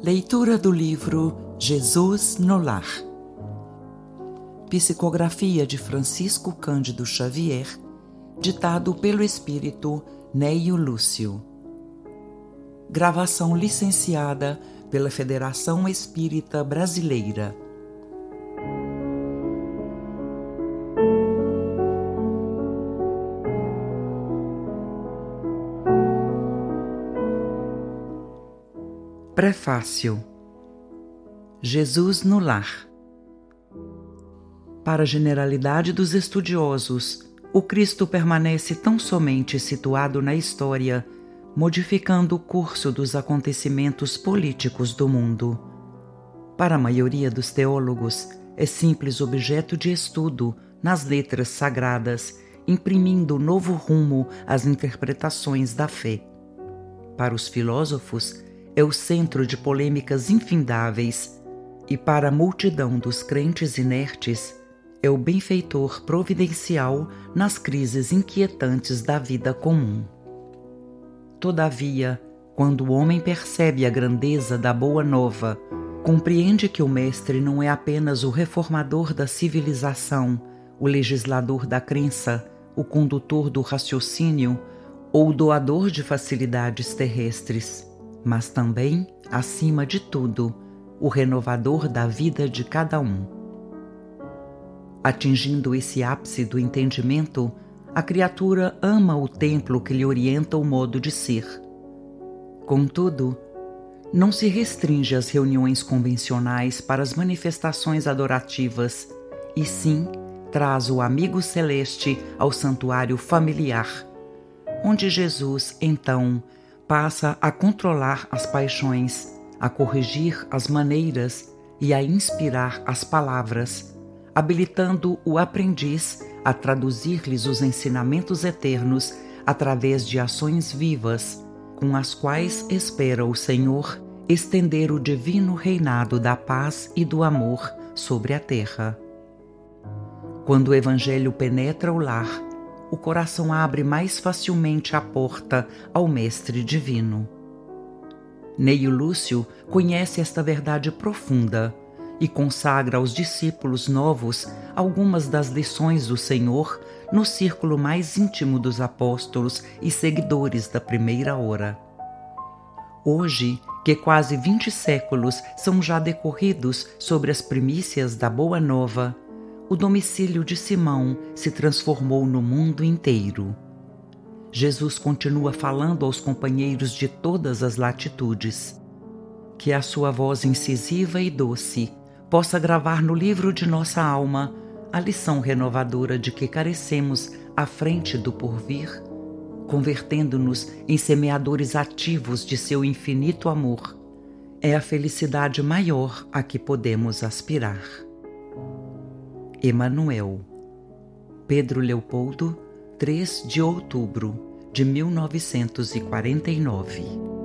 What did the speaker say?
Leitura do livro Jesus no Lar. Psicografia de Francisco Cândido Xavier, ditado pelo espírito Neio Lúcio. Gravação licenciada pela Federação Espírita Brasileira. Prefácio Jesus no Lar Para a generalidade dos estudiosos, o Cristo permanece tão somente situado na história, modificando o curso dos acontecimentos políticos do mundo. Para a maioria dos teólogos, é simples objeto de estudo nas letras sagradas, imprimindo novo rumo às interpretações da fé. Para os filósofos, é o centro de polêmicas infindáveis e, para a multidão dos crentes inertes, é o benfeitor providencial nas crises inquietantes da vida comum. Todavia, quando o homem percebe a grandeza da Boa Nova, compreende que o Mestre não é apenas o reformador da civilização, o legislador da crença, o condutor do raciocínio ou o doador de facilidades terrestres mas também, acima de tudo, o renovador da vida de cada um. Atingindo esse ápice do entendimento, a criatura ama o templo que lhe orienta o modo de ser. Contudo, não se restringe às reuniões convencionais para as manifestações adorativas, e sim traz o amigo celeste ao santuário familiar, onde Jesus, então, passa a controlar as paixões, a corrigir as maneiras e a inspirar as palavras, habilitando o aprendiz a traduzir-lhes os ensinamentos eternos através de ações vivas, com as quais espera o Senhor estender o divino reinado da paz e do amor sobre a terra. Quando o Evangelho penetra o lar, o coração abre mais facilmente a porta ao Mestre Divino. Neio Lúcio conhece esta verdade profunda e consagra aos discípulos novos algumas das lições do Senhor no círculo mais íntimo dos apóstolos e seguidores da primeira hora. Hoje, que quase vinte séculos são já decorridos sobre as primícias da Boa Nova, o domicílio de Simão se transformou no mundo inteiro. Jesus continua falando aos companheiros de todas as latitudes. Que a sua voz incisiva e doce possa gravar no livro de nossa alma a lição renovadora de que carecemos à frente do porvir, convertendo-nos em semeadores ativos de seu infinito amor. É a felicidade maior a que podemos aspirar. Emanuel. Pedro Leopoldo, 3 de outubro de 1949.